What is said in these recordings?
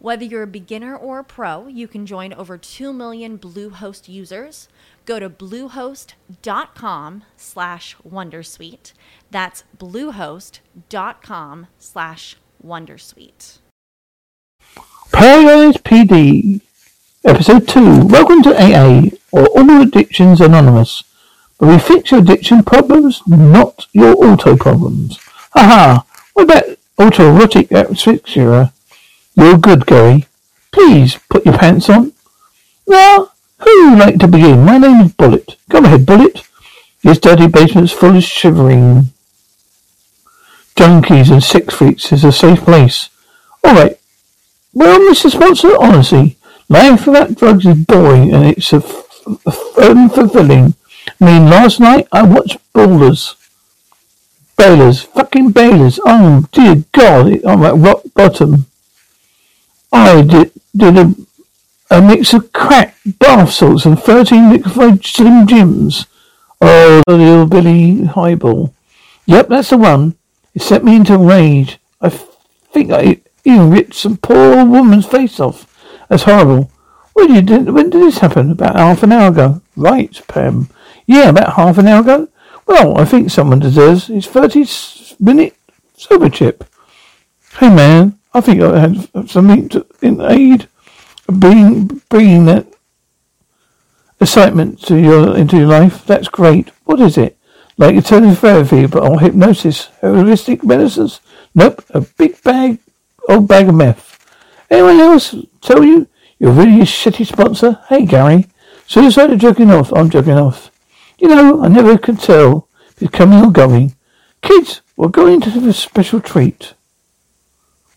Whether you're a beginner or a pro, you can join over 2 million Bluehost users. Go to bluehost.com slash wondersuite. That's bluehost.com slash wondersuite. Paradise PD, Episode 2. Welcome to AA, or Auto Addictions Anonymous. But we fix your addiction problems, not your auto problems. Haha, what about autoerotic asphyxia? You're good, Gary. Please put your pants on. Now, who would like to begin? My name is Bullet. Go ahead, Bullet. This dirty basement's full of shivering junkies and six freaks is a safe place. All right. Well, Mr. Sponsor, honestly, life without drugs is boring and it's a f- f- unfulfilling. I mean, last night I watched Ballers. Bailers. Fucking Bailers. Oh, dear God. I'm at rock bottom. I did, did a, a mix of crack, bath salts, and 13 liquefied Slim Jims. Oh, the little Billy Highball. Yep, that's the one. It set me into a rage. I think I even ripped some poor old woman's face off. That's horrible. When did, when did this happen? About half an hour ago. Right, Pam. Yeah, about half an hour ago. Well, I think someone deserves his 30 minute sober chip. Hey man, I think I had something to, in aid of being, bringing that excitement to your, into your life. That's great. What is it? Like alternative therapy, but on hypnosis, holistic medicines? Nope, a big bag, old bag of meth. Anyone else tell you you're really a shitty sponsor? Hey Gary, suicide or joking off? I'm joking off. You know, I never can tell if it's coming or going. Kids, we're going to have a special treat.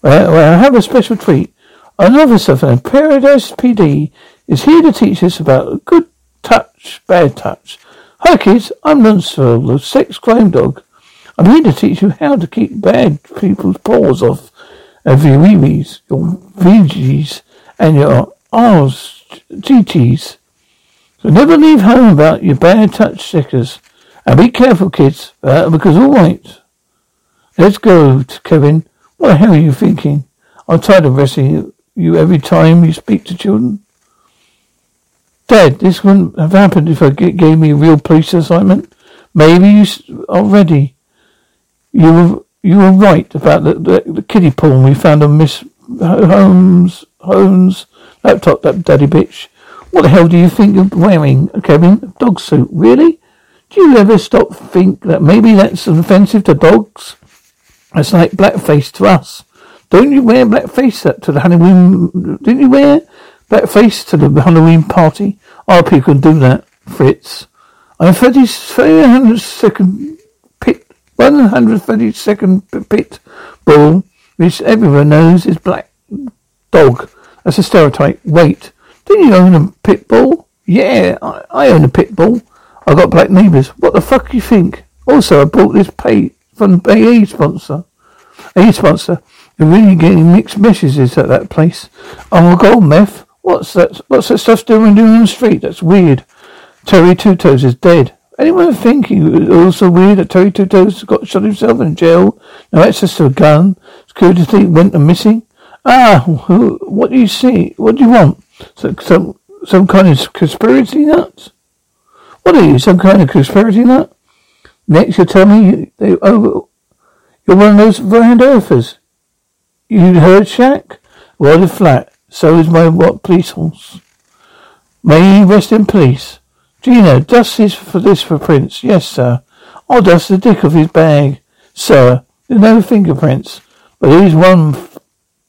Well, I have a special treat. Another Southern Paradise PD is here to teach us about good touch, bad touch. Hi kids, I'm Lunsford, the sex crime dog. I'm here to teach you how to keep bad people's paws off of your weewees, your VGs, and your R's, GTs. So never leave home without your bad touch stickers. And be careful, kids, uh, because all right. Let's go, Kevin. What the hell are you thinking? I'm tired of wrestling you every time you speak to children. Dad, this wouldn't have happened if I gave me a real police assignment. Maybe you already. You were you were right about the, the, the kiddie porn we found on Miss Holmes Holmes' laptop. That daddy bitch. What the hell do you think you're wearing, Kevin? A dog suit? Really? Do you ever stop think that maybe that's offensive to dogs? That's like blackface to us. Don't you wear blackface to the Halloween? Didn't you wear blackface to the Halloween party? Oh, people can do that, Fitz. I'm 30, 300 second pit, 130 second pit bull, which everyone knows is black dog. That's a stereotype. Wait, didn't you own a pit bull? Yeah, I, I own a pit bull. I got black neighbours. What the fuck you think? Also, I bought this pay from AA sponsor. AA sponsor. You're really getting mixed messages at that place. Oh, gold meth. What's that? What's that stuff doing doing on the street? That's weird. Terry Two Toes is dead. Anyone think it was also weird that Terry Two Toes got shot himself in jail? No access to a gun. Security went missing. Ah, who, what do you see? What do you want? So, some some kind of conspiracy nuts? What are you? Some kind of conspiracy nut? Next, you tell me they over. You're one of those round earthers. You heard Shaq? Well, the flat. So is my what police horse. May he rest in peace. Gina, dust is for this for Prince. Yes, sir. Oh, I'll dust the dick of his bag, sir. There's no fingerprints, but there is one f-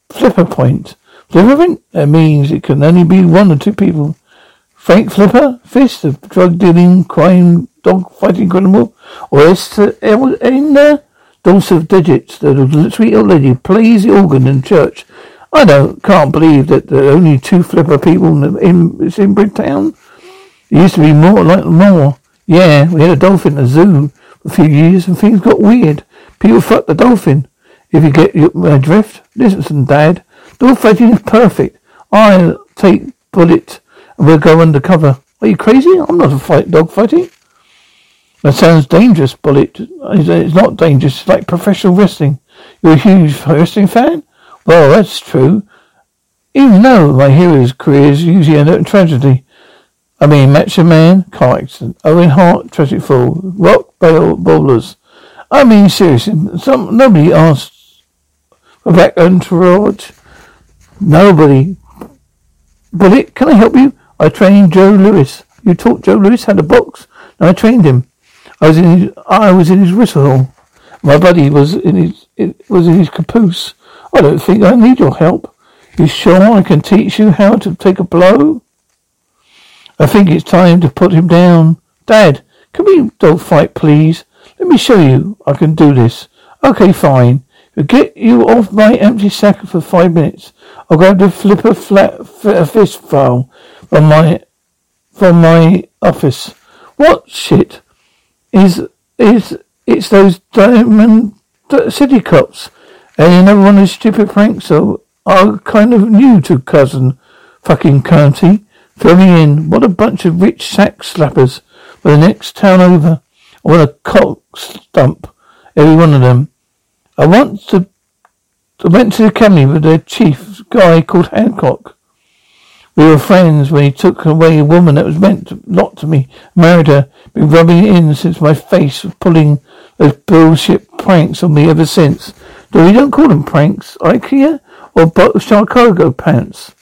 Flipper point. Flipper point? That means it can only be one or two people. Frank Flipper, Fist, a drug dealing, crime, dog fighting criminal, or is uh, in there? Dose of digits, the sweet old lady plays the organ in church. I don't, can't believe that there are only two Flipper people in, in, in Bricktown. It used to be more like more. Yeah, we had a dolphin at the zoo for a few years and things got weird. People fuck the dolphin. If you get my uh, drift, listen, Dad. Dog fighting is perfect. I'll take bullet and we'll go undercover. Are you crazy? I'm not a fight dog fighting. That sounds dangerous, Bullet. It's not dangerous. It's like professional wrestling. You're a huge wrestling fan? Well, that's true. Even though my hero's career is usually a tragedy. I mean, Macho Man, car accident. Owen Hart, tragic fall. Rock bell, bowlers. I mean, seriously, some nobody asks for that entourage. Nobody. Bullet, can I help you? I trained Joe Louis. You taught Joe Louis how to box? And I trained him. I was in his, I was in his whistle. My buddy was in his it was in his caboose. I don't think I need your help. You sure I can teach you how to take a blow? I think it's time to put him down. Dad, can we don't fight, please? Let me show you I can do this. Okay, fine. I'll get you off my empty sack for five minutes. I'll grab the flipper flat fist file from my from my office. What shit? Is is it's those diamond city cops? And another one of stupid pranks so are kind of new to cousin fucking county. Fill me in. What a bunch of rich sack slappers for the next town over. I want a cock stump, every one of them. I want to I went to the academy with a chief guy called Hancock. We were friends when he took away a woman that was meant to, not to me. Married her. Been rubbing it in since my face was pulling those bullshit pranks on me ever since. Though we don't call them pranks, IKEA or Chicago pants.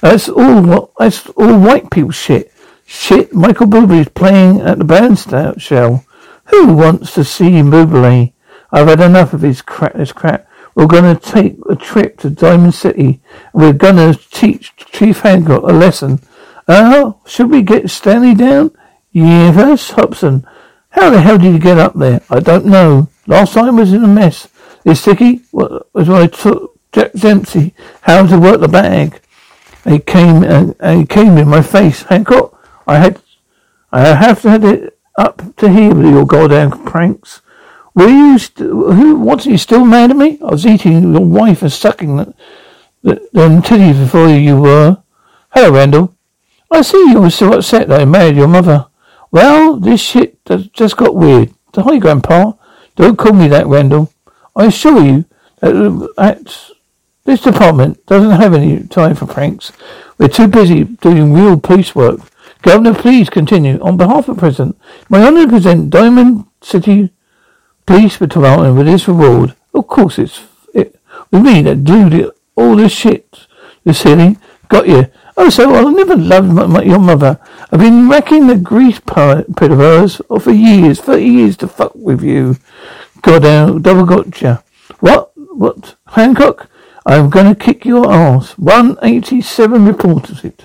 That's all that's all white people shit. Shit, Michael Bublé is playing at the bandstand shell. Who wants to see Bublé? I've had enough of his crap, this crap. We're going to take a trip to Diamond City. We're going to teach Chief Hancock a lesson. Oh, should we get Stanley down? Yes, Hopson. How the hell did you get up there? I don't know. Last time was in a mess. This sticky was when I took Jack Dempsey how to work the bag. It came and, and he came in my face. Hancock, I had, I have to have it up to here with your goddamn pranks. Were you, st- who, what, are you still mad at me? I was eating your wife and sucking the, the, them titties before you were. Hello, Randall. I see you were still upset that I married your mother. Well, this shit just got weird. Hi, Grandpa. Don't call me that, Randall. I assure you that, uh, that this department doesn't have any time for pranks. We're too busy doing real police work. Governor, please continue. On behalf of President, my honor to present Diamond City Police Department with this reward. Of course it's it, with me that do all this shit. The silly. Got you. Oh, so I'll never love my, my, your mother. I've been racking the grease pit of hers for years, thirty years to fuck with you. God, out, double gotcha. What? What? Hancock? I'm gonna kick your ass. 187 reported it.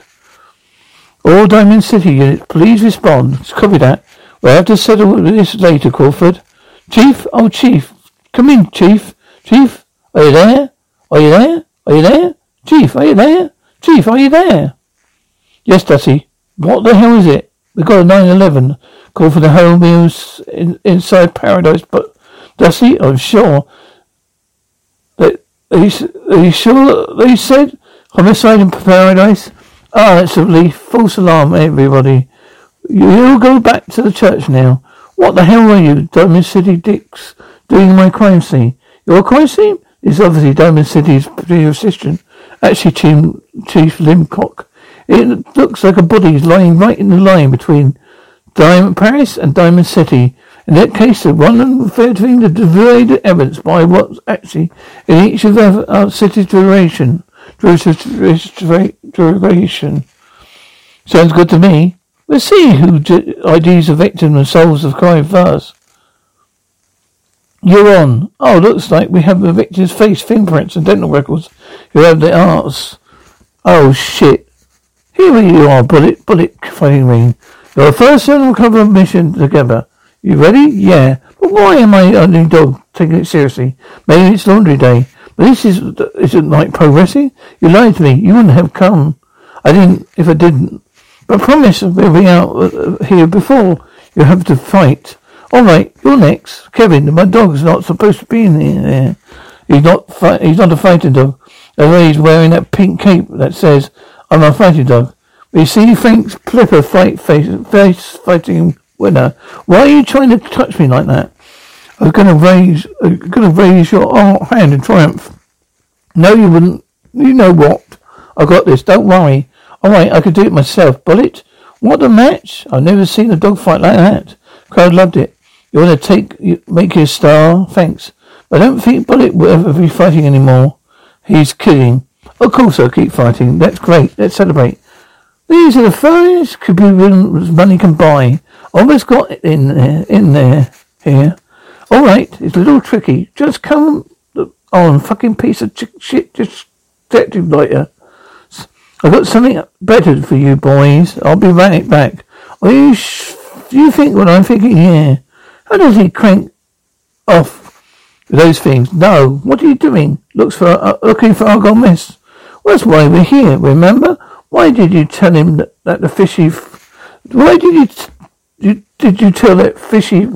All Diamond City units, please respond. It's copy that. We'll have to settle this later, Crawford. Chief? Oh, Chief. Come in, Chief. Chief? Are you there? Are you there? Are you there? Chief, are you there? Chief, are you there? Yes, Dusty. What the hell is it? We got a 911 call for the home meals in, inside Paradise, but Dusty, I'm sure that are you, are you sure they said homicide in Paradise? Ah, that's a relief. False alarm, everybody. You'll go back to the church now. What the hell are you, Diamond City Dicks, doing in my crime scene? Your crime scene? It's obviously Diamond City's assistant. Actually, Chief, Chief Limcock. It looks like a body is lying right in the line between Diamond Paris and Diamond City. In that case, the one unfair thing to divide evidence by what's actually in each of our city's duration. Duration. Sounds good to me. We'll see who IDs a victim and solves the crime first. You're on. Oh, looks like we have the victim's face, fingerprints, and dental records. You have the arts. Oh, shit. Here you are, Bullet, Bullet fighting ring. Your first undercover mission together. You ready? Yeah. But why am I only dog taking it seriously? Maybe it's laundry day. But this is, isn't like pro wrestling. You lied to me. You wouldn't have come. I didn't, if I didn't. I promise we'll be out here before you have to fight. All right, you're next, Kevin. My dog's not supposed to be in here. He's not. Fi- he's not a fighting dog. Although he's wearing that pink cape that says, "I'm a fighting dog." You see, Frank's Clipper fight face, face fighting winner. Why are you trying to touch me like that? I'm gonna raise. I'm gonna raise your hand in triumph. No, you wouldn't. You know what? I got this. Don't worry. Oh, All right, I could do it myself. Bullet. What a match! I've never seen a dog fight like that. Crowd loved it. You want to take, make you a star? Thanks. But I don't think Bullet will ever be fighting anymore. He's kidding. Of course I'll keep fighting. That's great. Let's celebrate. These are the finest Kuburan money can buy. Almost got it in there, in there, here. All right, it's a little tricky. Just come on, fucking piece of shit, just detective lighter. I've got something better for you boys. I'll be right back. Are you, sh- do you think what I'm thinking? Yeah. How does he crank off those things? No. What are you doing? Looks for uh, looking for Argyle Miss. Well, that's why we're here. Remember? Why did you tell him that, that the fishy? F- why did you, t- you did you tell that fishy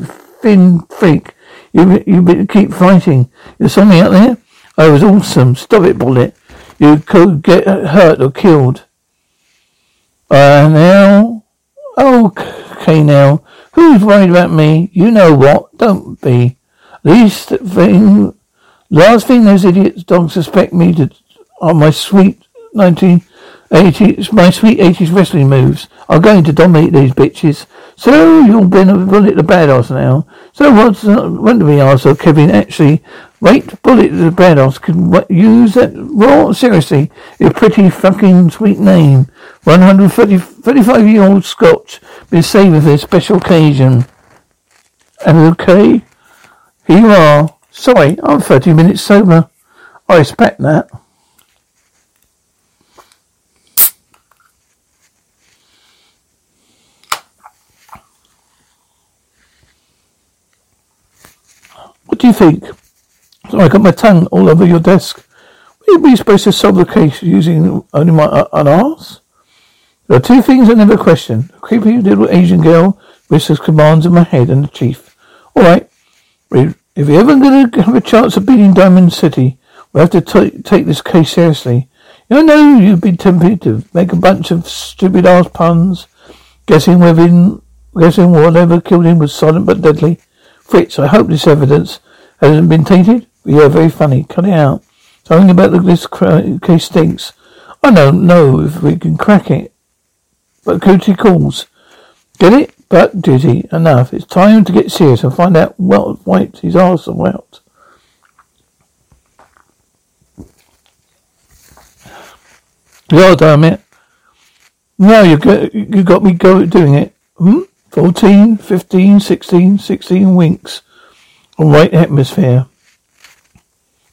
fin freak you you keep fighting? There's something out there. Oh, it was awesome. Stop it, bullet. You could get hurt or killed. Uh, now, okay, now Who's worried about me? You know what? Don't be. Least thing, last thing those idiots don't suspect me to are my sweet 1980s, my sweet 80s wrestling moves. I'm going to dominate these bitches. So you've been a bullet the badass now. So what's when do we ask? Kevin actually wait bullet the badass can use that raw seriously. Your pretty fucking sweet name. 135 year old Scotch been saved for a special occasion. And okay, here you are. Sorry, I'm 30 minutes sober. I expect that. What do you think? So I got my tongue all over your desk. Were you supposed to solve the case using only my uh, arse? There are two things I never question. A creepy little Asian girl whispers commands in my head and the chief. All right. If you're ever going to have a chance of beating Diamond City, we have to t- take this case seriously. You know you've been tempted to make a bunch of stupid ass puns, guessing within, guessing whatever killed him was silent but deadly. Fitz, I hope this evidence hasn't been tainted. You're very funny. Cut it out. Something about this case stinks. I don't know if we can crack it. But Cootie calls. Get it? But duty. Enough. It's time to get serious and find out what wiped his arse out. God damn it. Now you got, you got me go doing it. Hmm? 14, 15, 16, 16 winks on right hemisphere.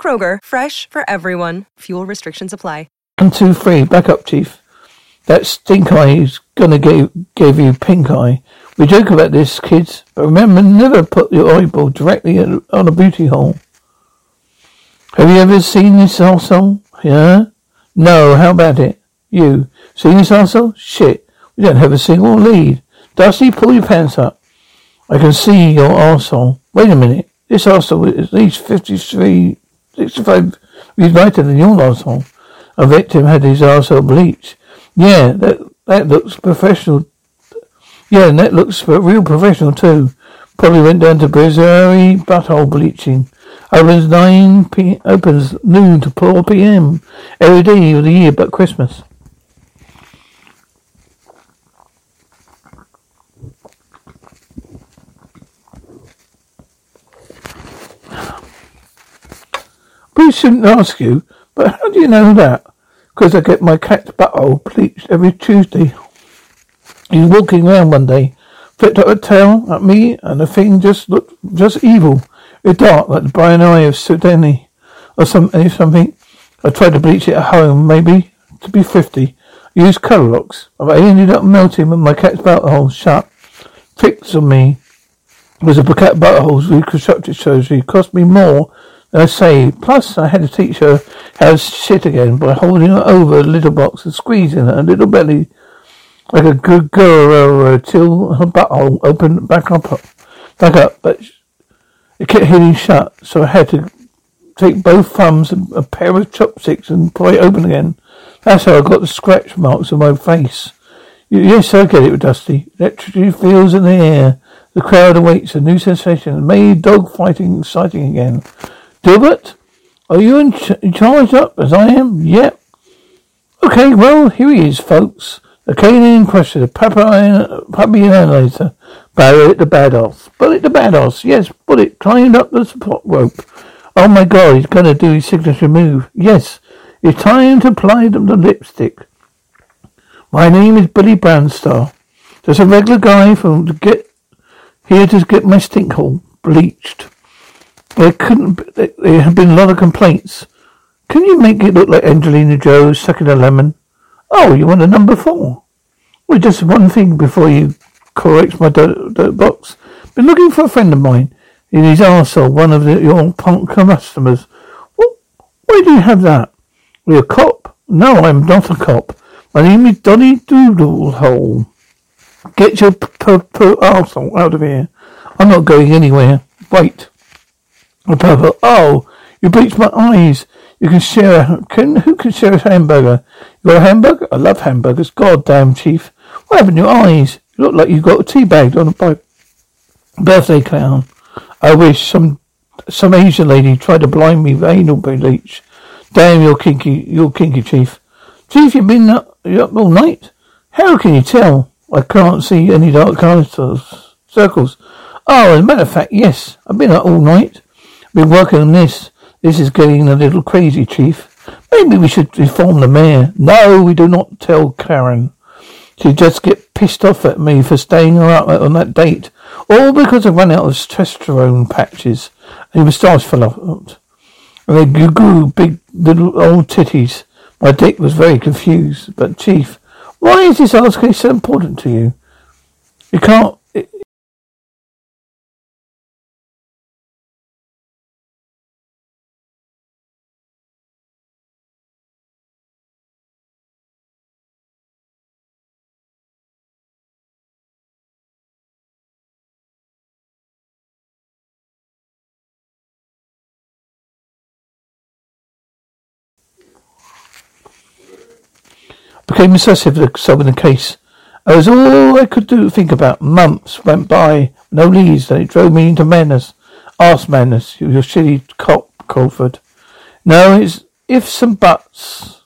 Kroger, fresh for everyone. Fuel restrictions apply. One, two, three. Back up, Chief. That stink eye is gonna give, give you pink eye. We joke about this, kids, but remember, never put your eyeball directly on a booty hole. Have you ever seen this arsehole? Yeah? No, how about it? You. Seen this arsehole? Shit. We don't have a single lead. Dusty, pull your pants up. I can see your arsehole. Wait a minute. This arsehole is at least 53, 65 degrees lighter than your arsehole. A victim had his arsehole bleached. Yeah, that that looks professional. Yeah, and that looks real professional too. Probably went down to Brazilian butthole bleaching. Opens 9 p. opens noon to 4 p.m. every day of the year but Christmas. Please shouldn't ask you, but how do you know that? Because I get my cat's butthole bleached every Tuesday. He's walking around one day, flipped up a tail at me, and the thing just looked just evil. It's dark like the brown eye of Sudani or some, eh, something. I tried to bleach it at home, maybe, to be thrifty. I used colour locks, but I ended up melting with my cat's butthole shut. Fixed on me was a cat buttholes reconstructed surgery. It cost me more I say, plus I had to teach her how to sit again by holding her over a little box and squeezing her little belly like a good girl uh, till her butthole opened back up, back up, but it kept hitting shut, so I had to take both thumbs and a pair of chopsticks and pry it open again. That's how I got the scratch marks on my face. Yes, I get it, with Dusty. Electricity feels in the air. The crowd awaits a new sensation. Made dog fighting exciting again. Gilbert, are you in, ch- in charge up as I am? Yep. Okay, well, here he is, folks. The canine crusher, the puppy analyzer. Bullet the badass. Bullet the badass. Yes, Bullet climbed up the support rope. Oh my god, he's gonna do his signature move. Yes, it's time to apply the lipstick. My name is Billy Brownstar. Just a regular guy from to get here to get my stink hole bleached. There couldn't. There have been a lot of complaints. Can you make it look like Angelina Jolie sucking a lemon? Oh, you want a number four? Well, just one thing before you correct my dirt, dirt box. Been looking for a friend of mine in his arsehole, one of the, your punk customers. What? Why do you have that? Are you a cop? No, I'm not a cop. My name is Donny Doodlehole. Get your p- p- p- arsehole out of here. I'm not going anywhere. Wait. Purple. Oh, you bleached my eyes. You can share a, can, who can share a hamburger? You got a hamburger? I love hamburgers. God damn, Chief. What happened to your eyes? You look like you got a tea bagged on a birthday clown. I wish some, some Asian lady tried to blind me with anal bleach. Damn, you're kinky, you're kinky, Chief. Chief, you've been up, you up all night? How can you tell? I can't see any dark circles. Oh, as a matter of fact, yes. I've been up all night. Been working on this. This is getting a little crazy, Chief. Maybe we should inform the mayor. No, we do not tell Karen. She'd just get pissed off at me for staying up on that date. All because I ran out of testosterone patches and your moustache fell out. And they grew big little old titties. My dick was very confused. But Chief, why is this case so important to you? You can't became obsessive solving the case. It was all I could do to think about. Months went by, no leads, and it drove me into madness. Arse madness. You shitty cop, Crawford. No, it's ifs and buts.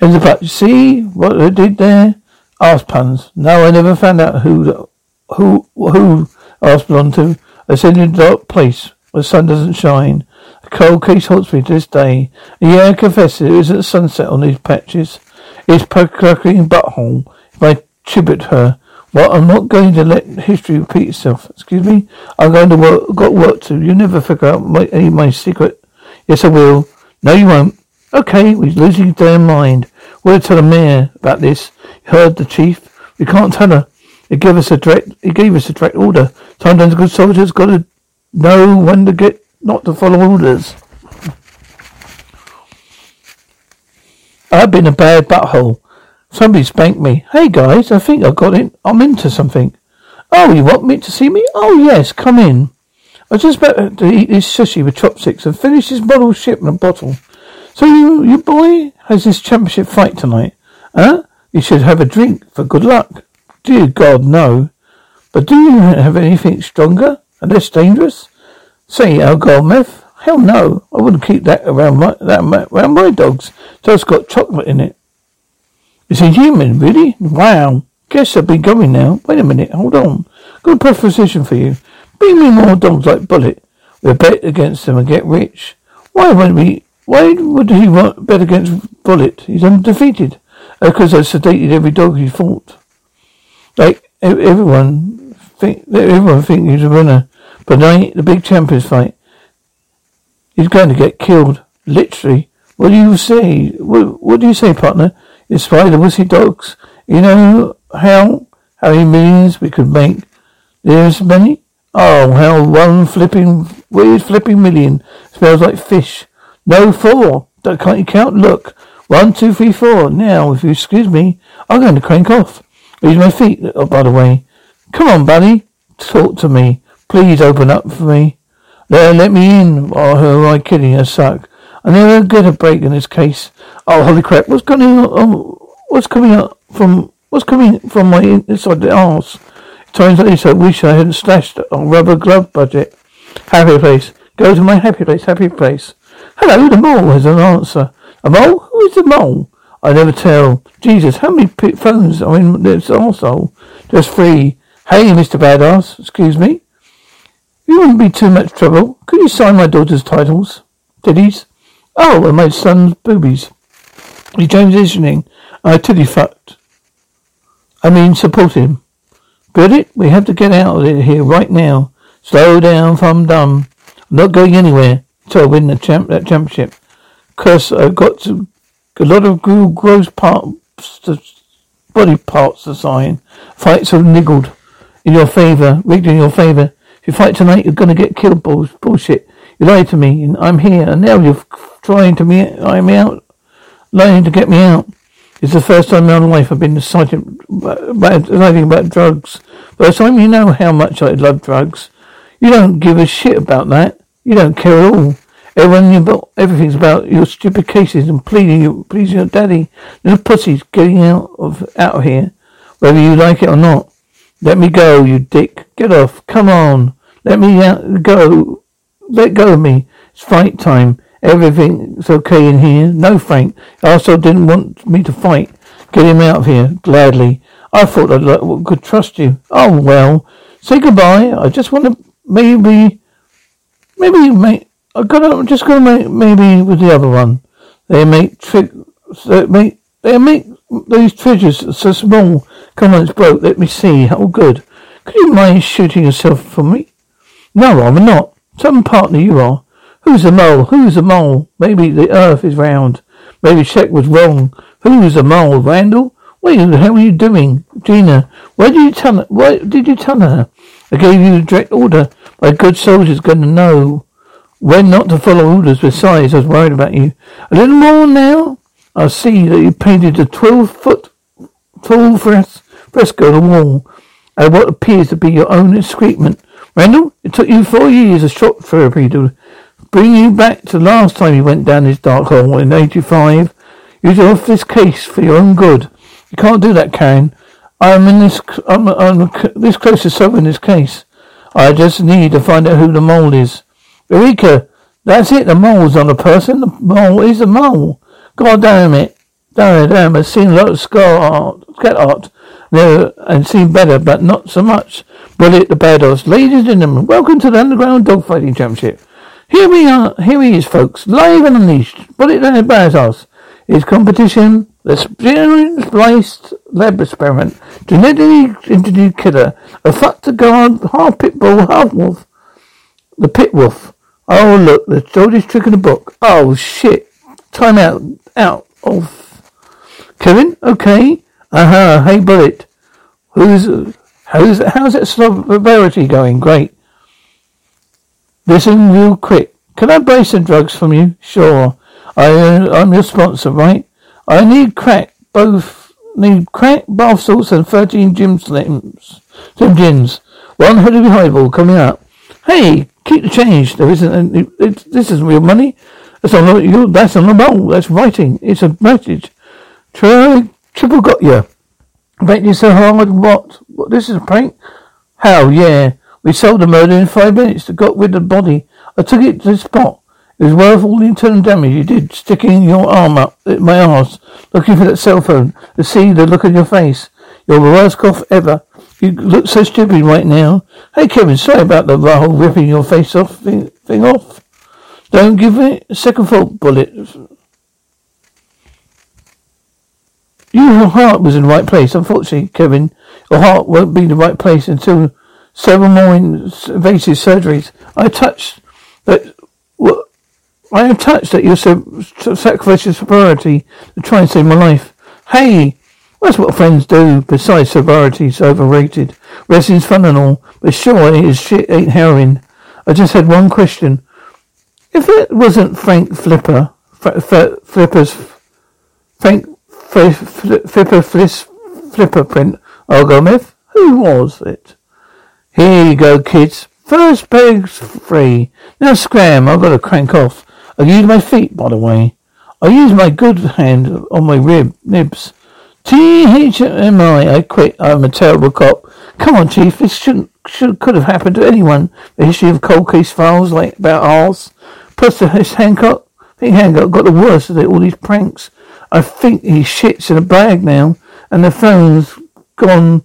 There's a but. You see what I did there? Arse puns. No, I never found out who, who, who arse belonged to. I said in a dark place where the sun doesn't shine. A cold case haunts me to this day. And yeah, I confess it was at sunset on these patches. It's percolating butthole if I tribute her. Well, I'm not going to let history repeat itself. Excuse me? I'm going to work, got work to. You'll never figure out my, any my secret. Yes, I will. No, you won't. Okay, we're losing his damn mind. We'll tell the mayor about this. Heard the chief. We can't tell her. He gave us a direct, he gave us a direct order. Sometimes good soldiers got to know when to get not to follow orders. I've been a bad butthole. Somebody spanked me. Hey guys, I think I got it. I'm into something. Oh, you want me to see me? Oh yes, come in. I was just about to eat this sushi with chopsticks and finish this bottle ship in a bottle. So you, you boy has this championship fight tonight, huh? You should have a drink for good luck. Dear God, no. But do you have anything stronger and less dangerous? Say, alcohol meth? Hell no. I wouldn't keep that around my, that around my dogs. Just got chocolate in it. it. Is a human, really? Wow. Guess I'll be going now. Wait a minute. Hold on. Got a proposition for you. Bring me more dogs like Bullet. We'll bet against them and get rich. Why won't we? Why would he want bet against Bullet? He's undefeated. Oh, because I sedated every dog he fought. Like everyone think, everyone think he's a winner. But night, the big champions fight. He's going to get killed. Literally. What do you say? What, what do you say, partner? Spite of the wussy dogs, you know how how many millions we could make? There's many. Oh, how one flipping weird flipping million smells like fish. No, four. Can't you count? Look. One, two, three, four. Now, if you excuse me, I'm going to crank off. Use my feet, oh, by the way. Come on, buddy. Talk to me. Please open up for me. Let, let me in. Oh, am I kidding? I suck. I never get a break in this case. Oh, holy crap. What's on? Oh, what's coming up from, what's coming from my inside the arse? Times like this, I wish I hadn't slashed a rubber glove budget. Happy place. Go to my happy place, happy place. Hello, the mole has an answer. A mole? Who is the mole? I never tell. Jesus, how many phones are in this arsehole? Just three. Hey, Mr. Badass, excuse me. You wouldn't be too much trouble. Could you sign my daughter's titles? Titties? Oh, and my son's boobies. He's transitioning. I titty fucked. I mean, support him. It, we have to get out of here right now. Slow down, I'm dumb. I'm not going anywhere until I win the champ that championship. Cause I've got to, a lot of gross parts, to, body parts to sign. Fights are niggled in your favour, rigged in your favour. You fight tonight, you're gonna get killed. Bullshit. You lied to me, and I'm here, and now you're trying to me, lie me out, lying to get me out. It's the first time in my life I've been excited about, about drugs. First time you know how much I love drugs. You don't give a shit about that. You don't care at all. Everyone, everything's about your stupid cases and pleading, you, pleasing your daddy. Little pussy's getting out of out of here, whether you like it or not. Let me go, you dick. Get off. Come on. Let me out, go. Let go of me. It's fight time. Everything's okay in here. No, Frank. also didn't want me to fight. Get him out of here. Gladly. I thought I uh, could trust you. Oh, well. Say goodbye. I just want to maybe, maybe make, I got I'm just to make, maybe with the other one. They make trick, they make, they make these treasures so small. Come on, it's broke. Let me see. Oh, good. Could you mind shooting yourself for me? No, I'm not. Some partner you are. Who's the mole? Who's the mole? Maybe the earth is round. Maybe Shaq was wrong. Who's the mole? Randall? What the hell are you doing? Gina, why did you tell her? Why did you tell her? I gave you a direct order. My good soldier's going to know when not to follow orders. Besides, I was worried about you. A little more now. I see that you painted a twelve-foot tall fresco on the wall and what appears to be your own excrement. Randall, it took you four years of shock therapy to Bring you back to the last time you went down this dark hole in 85. You're off this case for your own good. You can't do that, Karen. I'm in this, I'm, I'm this close to solving this case. I just need to find out who the mole is. Eureka! That's it, the mole's on a person. The mole is the mole. God damn it. Damn, it, damn, I've seen a lot of scar art, art and seen better, but not so much. Bullet the badass. Ladies and gentlemen, welcome to the Underground Dogfighting Championship. Here we are, here he is, folks, live and unleashed. Down in Brazos. His competition, the spliced lab experiment, genetically engineered killer, a fuck to guard, half pit bull, half wolf, the pit wolf. Oh look, the oldest trick in the book. Oh shit. Time out, out, off. Kevin, okay. Uh-huh, hey Bullet. Who's, how's, how's that severity going? Great. Listen real quick. Can I buy some drugs from you? Sure. I, uh, I'm your sponsor, right? I need crack, both, need crack, bath salts and 13 gym slims. Some gins. One hoodie highball coming up. Hey, keep the change. There isn't any, it, this isn't real money. That's on the, that's on the bowl. That's writing. It's a message. Triple got you. Bet you so hard. What? What? This is a prank? Hell Yeah. We solved the murder in five minutes. To got rid of the body. I took it to the spot. It was worth all the internal damage you did sticking your arm up my ass, looking for that cell phone, to see the look on your face. You're the worst cough ever. You look so stupid right now. Hey, Kevin, sorry about the whole ripping your face off thing, thing off. Don't give it a second thought, Bullet. Your heart was in the right place. Unfortunately, Kevin, your heart won't be in the right place until several more invasive surgeries. I touched that I am touched that you're so sacrificing sobriety to try and save my life. Hey, that's what friends do. Besides, sobriety's overrated. Wrestling's fun and all, but sure, it is shit ain't heroin. I just had one question. If it wasn't Frank Flipper, Flipper's Frank Flipper Flipper print Argometh, who was it? Here you go, kids. First peg's free. Now scram, I've got to crank off. I use my feet, by the way. I use my good hand on my rib, nibs. T-H-M-I, I quit. I'm a terrible cop. Come on, Chief. This shouldn't, should, could have happened to anyone. The history of cold case files like about ours. Plus, this Hancock, I think Hancock got the worst of it, all these pranks. I think he shits in a bag now, and the phone's gone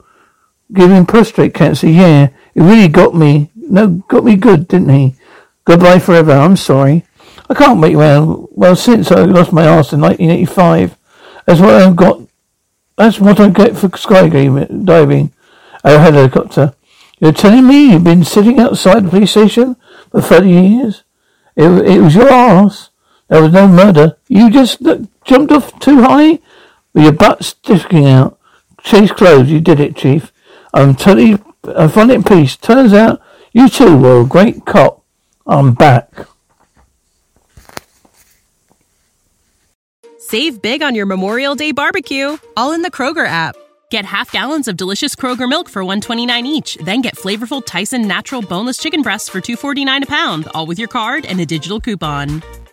giving prostate cancer. Yeah, it really got me. No, got me good, didn't he? Goodbye forever. I'm sorry. I can't wait around. Well, since I lost my ass in 1985, that's what I've got. That's what I get for skydiving. A oh, helicopter. You're telling me you've been sitting outside the police station for 30 years? It, it was your ass. There was no murder. You just jumped off too high with your butt sticking out. Chase closed. You did it, Chief. Um, I'm totally, I uh, find it in peace. Turns out you too were a great cop. I'm back. Save big on your Memorial Day barbecue, all in the Kroger app. Get half gallons of delicious Kroger milk for 129 each, then get flavorful Tyson natural boneless chicken breasts for 249 a pound, all with your card and a digital coupon.